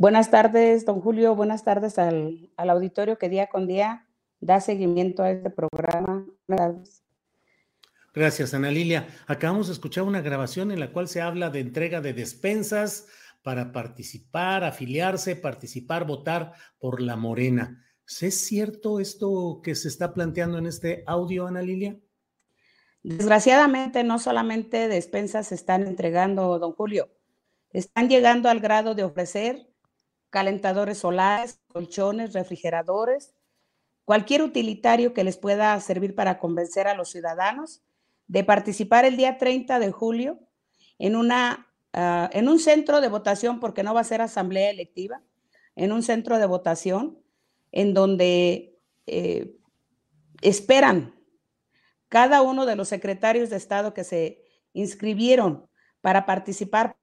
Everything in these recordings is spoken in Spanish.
Buenas tardes, don Julio. Buenas tardes al, al auditorio que día con día da seguimiento a este programa. Tardes. Gracias, Ana Lilia. Acabamos de escuchar una grabación en la cual se habla de entrega de despensas para participar, afiliarse, participar, votar por la Morena. ¿Es cierto esto que se está planteando en este audio, Ana Lilia? Desgraciadamente, no solamente despensas se están entregando, don Julio, están llegando al grado de ofrecer calentadores solares, colchones, refrigeradores, cualquier utilitario que les pueda servir para convencer a los ciudadanos de participar el día 30 de julio en, una, uh, en un centro de votación, porque no va a ser asamblea electiva, en un centro de votación en donde eh, esperan cada uno de los secretarios de Estado que se inscribieron para participar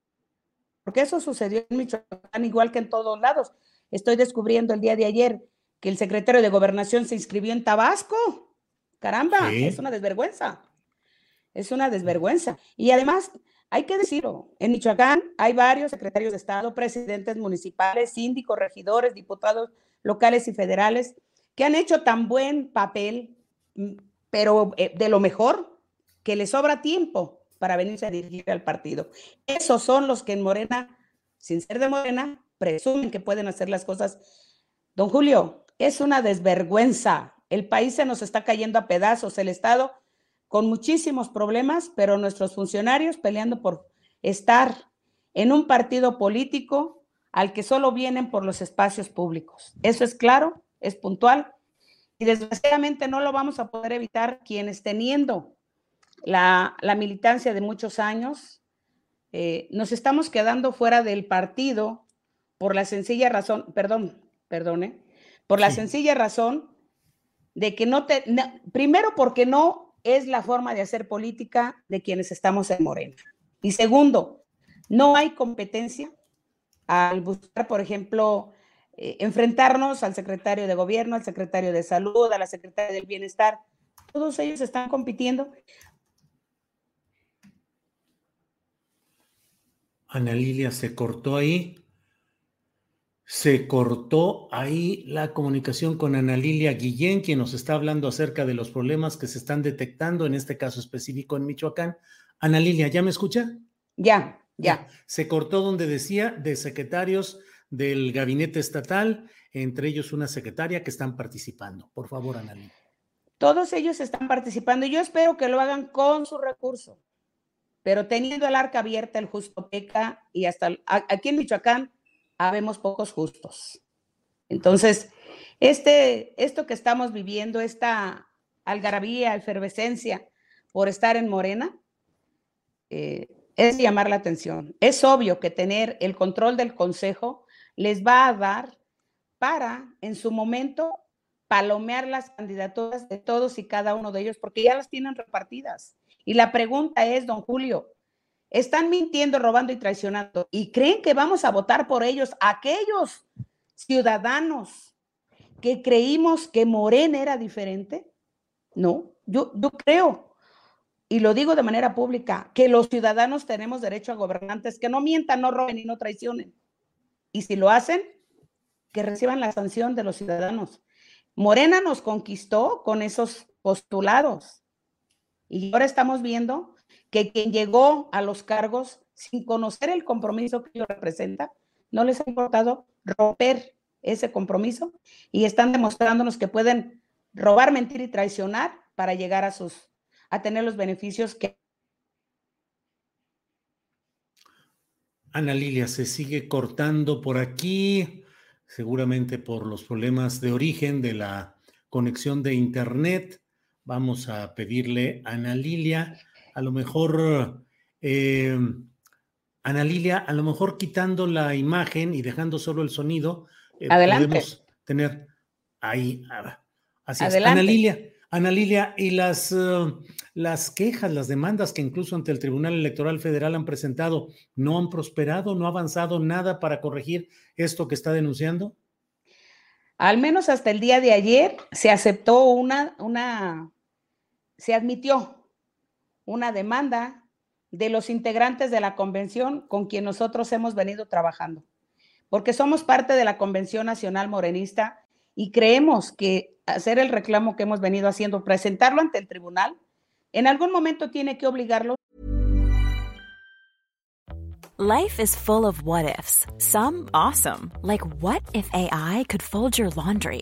porque eso sucedió en Michoacán igual que en todos lados. Estoy descubriendo el día de ayer que el secretario de Gobernación se inscribió en Tabasco. Caramba, sí. es una desvergüenza. Es una desvergüenza. Y además, hay que decirlo, en Michoacán hay varios secretarios de Estado, presidentes municipales, síndicos, regidores, diputados locales y federales que han hecho tan buen papel, pero eh, de lo mejor, que les sobra tiempo para venirse a dirigir al partido. Esos son los que en Morena, sin ser de Morena, presumen que pueden hacer las cosas. Don Julio, es una desvergüenza. El país se nos está cayendo a pedazos, el Estado con muchísimos problemas, pero nuestros funcionarios peleando por estar en un partido político al que solo vienen por los espacios públicos. Eso es claro, es puntual y desgraciadamente no lo vamos a poder evitar quienes teniendo la, la militancia de muchos años, eh, nos estamos quedando fuera del partido por la sencilla razón, perdón, perdone, por la sí. sencilla razón de que no te, no, primero porque no es la forma de hacer política de quienes estamos en Morena. Y segundo, no hay competencia al buscar, por ejemplo, eh, enfrentarnos al secretario de gobierno, al secretario de salud, a la secretaria del bienestar. Todos ellos están compitiendo Ana Lilia, se cortó ahí. Se cortó ahí la comunicación con Ana Lilia Guillén, quien nos está hablando acerca de los problemas que se están detectando, en este caso específico en Michoacán. Ana Lilia, ¿ya me escucha? Ya, ya. Se cortó donde decía de secretarios del gabinete estatal, entre ellos una secretaria que están participando. Por favor, Ana Lilia. Todos ellos están participando y yo espero que lo hagan con su recurso pero teniendo el arca abierta, el justo peca y hasta aquí en Michoacán habemos pocos justos. Entonces, este, esto que estamos viviendo, esta algarabía, efervescencia por estar en Morena, eh, es llamar la atención. Es obvio que tener el control del Consejo les va a dar para, en su momento, palomear las candidaturas de todos y cada uno de ellos, porque ya las tienen repartidas. Y la pregunta es, don Julio, están mintiendo, robando y traicionando y creen que vamos a votar por ellos, aquellos ciudadanos que creímos que Morena era diferente? No, yo, yo creo. y lo digo de manera pública, que los ciudadanos tenemos derecho a gobernantes que no mientan, no roben y no traicionen. Y si lo hacen, que reciban la sanción de los ciudadanos. Morena nos conquistó con esos postulados. Y ahora estamos viendo que quien llegó a los cargos sin conocer el compromiso que ellos representan, no les ha importado romper ese compromiso y están demostrándonos que pueden robar, mentir y traicionar para llegar a sus a tener los beneficios que Ana Lilia se sigue cortando por aquí, seguramente por los problemas de origen de la conexión de internet. Vamos a pedirle a Ana Lilia, a lo mejor, eh, Ana Lilia, a lo mejor quitando la imagen y dejando solo el sonido, eh, Adelante. podemos tener ahí. Así es. Ana Lilia, Ana Lilia, y las, eh, las quejas, las demandas que incluso ante el Tribunal Electoral Federal han presentado, ¿no han prosperado, no ha avanzado nada para corregir esto que está denunciando? Al menos hasta el día de ayer se aceptó una, una, se admitió una demanda de los integrantes de la convención con quien nosotros hemos venido trabajando, porque somos parte de la Convención Nacional Morenista y creemos que hacer el reclamo que hemos venido haciendo, presentarlo ante el tribunal, en algún momento tiene que obligarlo. Life is full of what ifs. Some awesome, like what if AI could fold your laundry?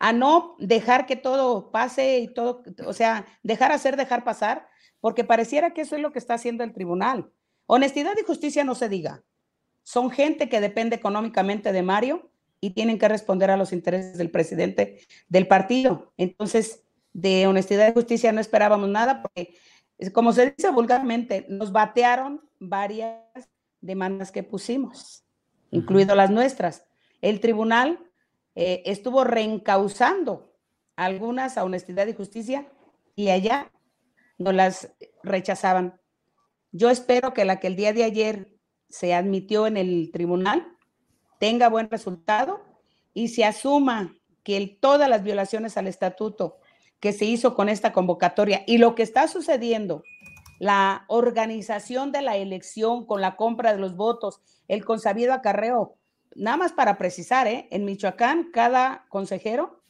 A no dejar que todo pase y todo, o sea, dejar hacer, dejar pasar, porque pareciera que eso es lo que está haciendo el tribunal. Honestidad y justicia no se diga. Son gente que depende económicamente de Mario y tienen que responder a los intereses del presidente del partido. Entonces, de honestidad y justicia no esperábamos nada porque, como se dice vulgarmente, nos batearon varias demandas que pusimos, incluido las nuestras. El tribunal eh, estuvo reencausando algunas a honestidad y justicia y allá no las rechazaban. Yo espero que la que el día de ayer se admitió en el tribunal tenga buen resultado y se asuma que todas las violaciones al estatuto que se hizo con esta convocatoria y lo que está sucediendo, la organización de la elección con la compra de los votos, el consabido acarreo, nada más para precisar, ¿eh? en Michoacán cada consejero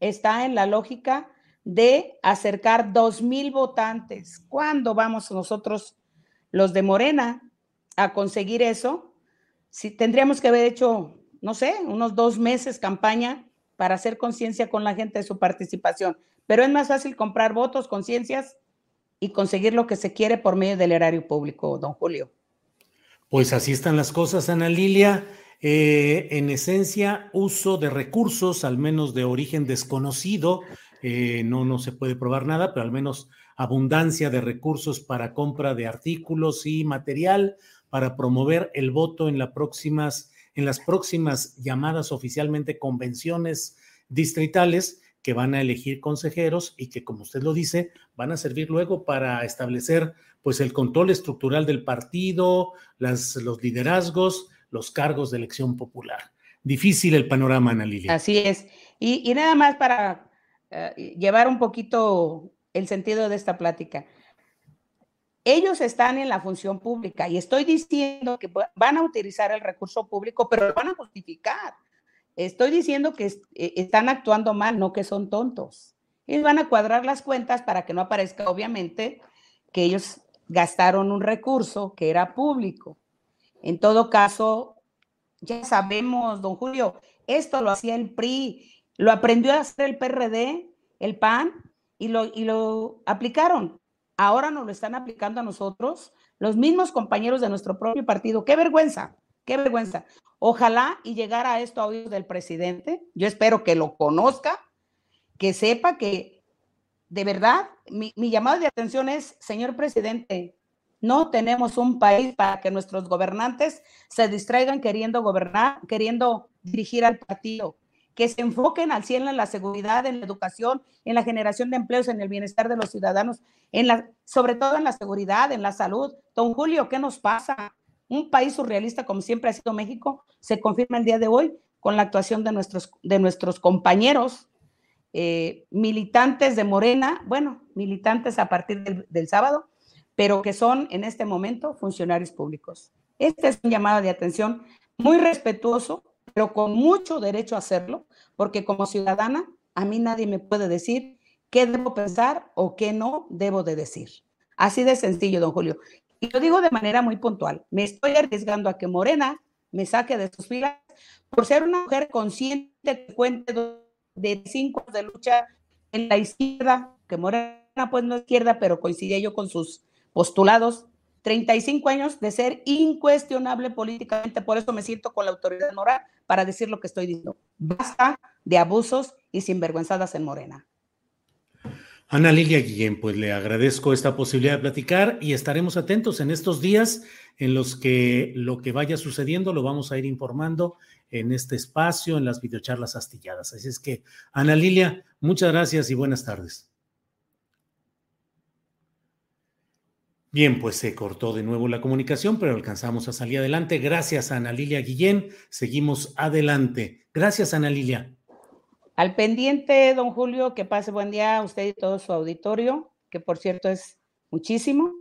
está en la lógica de acercar dos mil votantes. ¿Cuándo vamos nosotros, los de Morena, a conseguir eso? Si tendríamos que haber hecho, no sé, unos dos meses campaña para hacer conciencia con la gente de su participación. Pero es más fácil comprar votos, conciencias y conseguir lo que se quiere por medio del erario público, don Julio. Pues así están las cosas, Ana Lilia. Eh, en esencia, uso de recursos, al menos de origen desconocido, eh, no, no se puede probar nada, pero al menos abundancia de recursos para compra de artículos y material para promover el voto en, próximas, en las próximas llamadas oficialmente convenciones distritales que van a elegir consejeros y que, como usted lo dice, van a servir luego para establecer pues el control estructural del partido, las, los liderazgos, los cargos de elección popular. Difícil el panorama, Ana Lilia. Así es. Y, nada más para eh, llevar un poquito el sentido de esta plática. Ellos están en la función pública y estoy diciendo que van a utilizar el recurso público, pero lo van a justificar. Estoy diciendo que eh, están actuando mal, no que son tontos. Ellos van a cuadrar las cuentas para que no aparezca, obviamente, que ellos gastaron un recurso que era público. En todo caso, ya sabemos, don Julio, esto lo hacía el PRI, lo aprendió a hacer el PRD, el PAN, y lo, y lo aplicaron. Ahora nos lo están aplicando a nosotros, los mismos compañeros de nuestro propio partido. ¡Qué vergüenza! ¡Qué vergüenza! Ojalá y llegara esto a oídos del presidente. Yo espero que lo conozca, que sepa que de verdad mi, mi llamado de atención es, señor presidente, no tenemos un país para que nuestros gobernantes se distraigan queriendo gobernar, queriendo dirigir al partido que se enfoquen al cielo en la seguridad, en la educación, en la generación de empleos, en el bienestar de los ciudadanos, en la, sobre todo en la seguridad, en la salud. Don Julio, ¿qué nos pasa? Un país surrealista como siempre ha sido México se confirma el día de hoy con la actuación de nuestros, compañeros eh, militantes de Morena, bueno, militantes a partir del sábado, pero que son en este momento funcionarios públicos. Este es un llamado de atención muy respetuoso pero con mucho derecho a hacerlo, porque como ciudadana, a mí nadie me puede decir qué debo pensar o qué no debo de decir. Así de sencillo, don Julio. Y lo digo de manera muy puntual. Me estoy arriesgando a que Morena me saque de sus filas por ser una mujer consciente que cuente de cinco de lucha en la izquierda, que Morena pues no es izquierda, pero coincidía yo con sus postulados 35 años de ser incuestionable políticamente, por eso me siento con la autoridad moral para decir lo que estoy diciendo. Basta de abusos y sinvergüenzadas en Morena. Ana Lilia Guillén, pues le agradezco esta posibilidad de platicar y estaremos atentos en estos días en los que lo que vaya sucediendo lo vamos a ir informando en este espacio, en las videocharlas astilladas. Así es que, Ana Lilia, muchas gracias y buenas tardes. Bien, pues se cortó de nuevo la comunicación, pero alcanzamos a salir adelante. Gracias a Ana Lilia Guillén. Seguimos adelante. Gracias, Ana Lilia. Al pendiente, don Julio, que pase buen día a usted y todo su auditorio, que por cierto es muchísimo.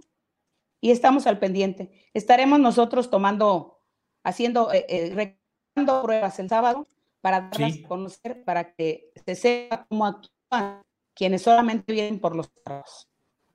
Y estamos al pendiente. Estaremos nosotros tomando, haciendo, eh, eh pruebas el sábado para darlas a conocer, para que se sepa cómo actúan quienes solamente vienen por los trabajos.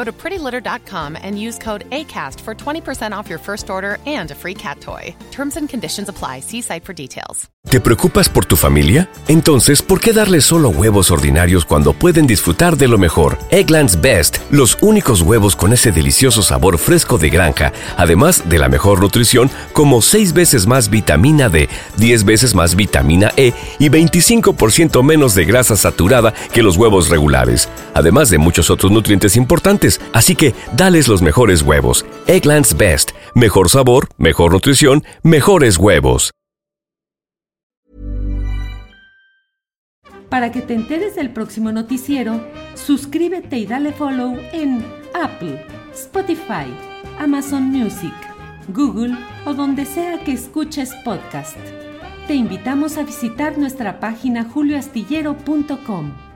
Go to prettylitter.com and use code ACAST for 20% off your first order and a free cat toy. Terms and conditions apply. See site for details. ¿Te preocupas por tu familia? Entonces, ¿por qué darles solo huevos ordinarios cuando pueden disfrutar de lo mejor? Eggland's Best, los únicos huevos con ese delicioso sabor fresco de granja, además de la mejor nutrición, como 6 veces más vitamina D, 10 veces más vitamina E y 25% menos de grasa saturada que los huevos regulares, además de muchos otros nutrientes importantes. Así que, dales los mejores huevos. Eggland's Best, mejor sabor, mejor nutrición, mejores huevos. Para que te enteres del próximo noticiero, suscríbete y dale follow en Apple, Spotify, Amazon Music, Google o donde sea que escuches podcast. Te invitamos a visitar nuestra página julioastillero.com.